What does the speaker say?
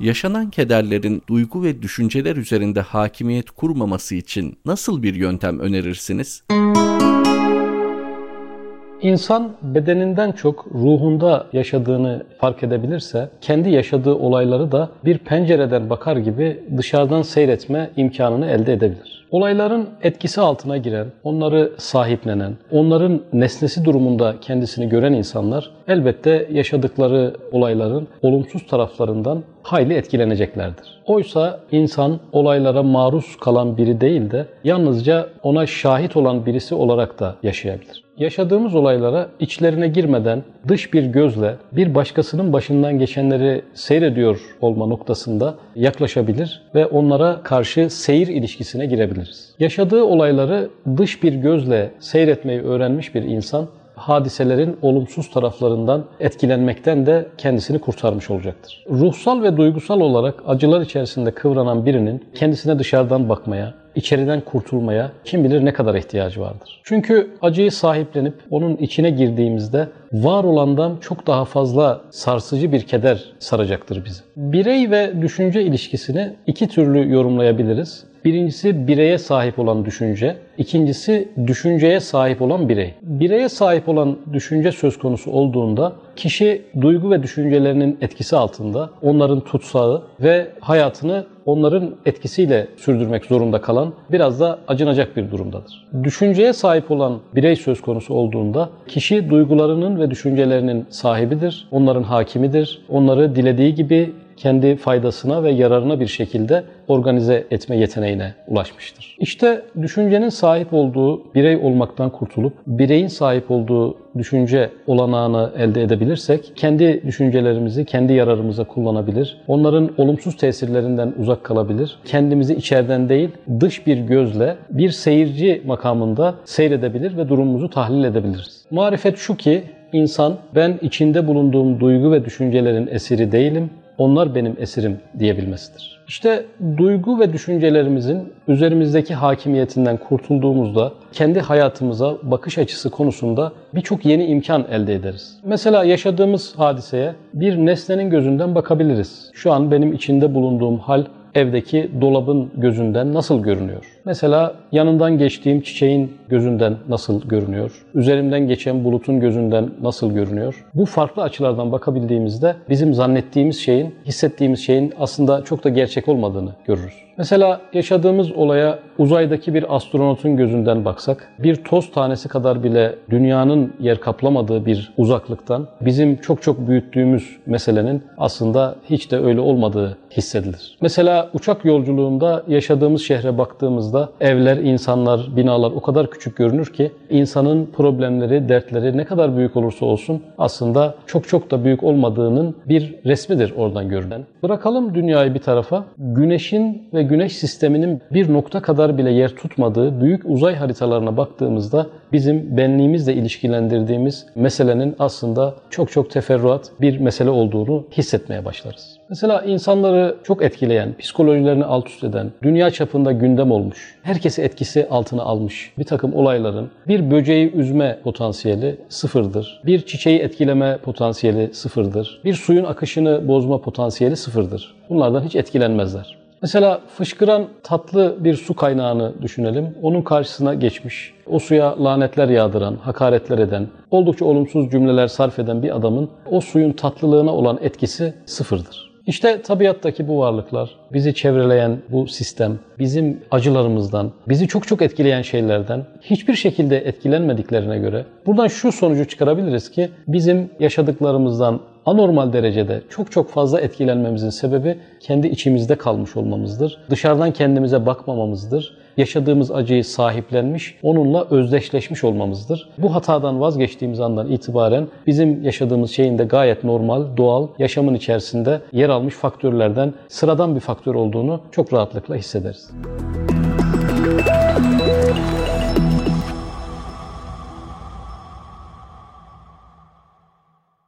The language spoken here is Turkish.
Yaşanan kederlerin duygu ve düşünceler üzerinde hakimiyet kurmaması için nasıl bir yöntem önerirsiniz? İnsan bedeninden çok ruhunda yaşadığını fark edebilirse kendi yaşadığı olayları da bir pencereden bakar gibi dışarıdan seyretme imkanını elde edebilir. Olayların etkisi altına giren, onları sahiplenen, onların nesnesi durumunda kendisini gören insanlar elbette yaşadıkları olayların olumsuz taraflarından hayli etkileneceklerdir. Oysa insan olaylara maruz kalan biri değil de yalnızca ona şahit olan birisi olarak da yaşayabilir. Yaşadığımız olaylara içlerine girmeden dış bir gözle bir başkasının başından geçenleri seyrediyor olma noktasında yaklaşabilir ve onlara karşı seyir ilişkisine girebiliriz. Yaşadığı olayları dış bir gözle seyretmeyi öğrenmiş bir insan hadiselerin olumsuz taraflarından etkilenmekten de kendisini kurtarmış olacaktır. Ruhsal ve duygusal olarak acılar içerisinde kıvranan birinin kendisine dışarıdan bakmaya, içeriden kurtulmaya kim bilir ne kadar ihtiyacı vardır. Çünkü acıyı sahiplenip onun içine girdiğimizde var olandan çok daha fazla sarsıcı bir keder saracaktır bizi. Birey ve düşünce ilişkisini iki türlü yorumlayabiliriz. Birincisi bireye sahip olan düşünce, ikincisi düşünceye sahip olan birey. Bireye sahip olan düşünce söz konusu olduğunda kişi duygu ve düşüncelerinin etkisi altında onların tutsağı ve hayatını onların etkisiyle sürdürmek zorunda kalan biraz da acınacak bir durumdadır. Düşünceye sahip olan birey söz konusu olduğunda kişi duygularının ve düşüncelerinin sahibidir, onların hakimidir. Onları dilediği gibi kendi faydasına ve yararına bir şekilde organize etme yeteneğine ulaşmıştır. İşte düşüncenin sahip olduğu birey olmaktan kurtulup bireyin sahip olduğu düşünce olanağını elde edebilirsek kendi düşüncelerimizi kendi yararımıza kullanabilir. Onların olumsuz tesirlerinden uzak kalabilir. Kendimizi içeriden değil dış bir gözle bir seyirci makamında seyredebilir ve durumumuzu tahlil edebiliriz. Marifet şu ki insan ben içinde bulunduğum duygu ve düşüncelerin esiri değilim onlar benim esirim diyebilmesidir. İşte duygu ve düşüncelerimizin üzerimizdeki hakimiyetinden kurtulduğumuzda kendi hayatımıza bakış açısı konusunda birçok yeni imkan elde ederiz. Mesela yaşadığımız hadiseye bir nesnenin gözünden bakabiliriz. Şu an benim içinde bulunduğum hal evdeki dolabın gözünden nasıl görünüyor? Mesela yanından geçtiğim çiçeğin gözünden nasıl görünüyor? Üzerimden geçen bulutun gözünden nasıl görünüyor? Bu farklı açılardan bakabildiğimizde bizim zannettiğimiz şeyin, hissettiğimiz şeyin aslında çok da gerçek olmadığını görürüz. Mesela yaşadığımız olaya uzaydaki bir astronotun gözünden baksak, bir toz tanesi kadar bile dünyanın yer kaplamadığı bir uzaklıktan bizim çok çok büyüttüğümüz meselenin aslında hiç de öyle olmadığı hissedilir. Mesela uçak yolculuğunda yaşadığımız şehre baktığımızda evler, insanlar, binalar o kadar küçük görünür ki insanın problemleri, dertleri ne kadar büyük olursa olsun aslında çok çok da büyük olmadığının bir resmidir oradan görünen. Bırakalım dünyayı bir tarafa. Güneşin ve güneş sisteminin bir nokta kadar bile yer tutmadığı büyük uzay haritalarına baktığımızda bizim benliğimizle ilişkilendirdiğimiz meselenin aslında çok çok teferruat bir mesele olduğunu hissetmeye başlarız. Mesela insanları çok etkileyen, psikolojilerini alt üst eden, dünya çapında gündem olmuş, herkesi etkisi altına almış bir takım olayların bir böceği üzme potansiyeli sıfırdır. Bir çiçeği etkileme potansiyeli sıfırdır. Bir suyun akışını bozma potansiyeli sıfırdır. Bunlardan hiç etkilenmezler. Mesela fışkıran tatlı bir su kaynağını düşünelim. Onun karşısına geçmiş, o suya lanetler yağdıran, hakaretler eden, oldukça olumsuz cümleler sarf eden bir adamın o suyun tatlılığına olan etkisi sıfırdır. İşte tabiattaki bu varlıklar, bizi çevreleyen bu sistem, bizim acılarımızdan, bizi çok çok etkileyen şeylerden hiçbir şekilde etkilenmediklerine göre buradan şu sonucu çıkarabiliriz ki bizim yaşadıklarımızdan anormal derecede çok çok fazla etkilenmemizin sebebi kendi içimizde kalmış olmamızdır. Dışarıdan kendimize bakmamamızdır. Yaşadığımız acıyı sahiplenmiş, onunla özdeşleşmiş olmamızdır. Bu hatadan vazgeçtiğimiz andan itibaren bizim yaşadığımız şeyin de gayet normal, doğal, yaşamın içerisinde yer almış faktörlerden sıradan bir faktör olduğunu çok rahatlıkla hissederiz.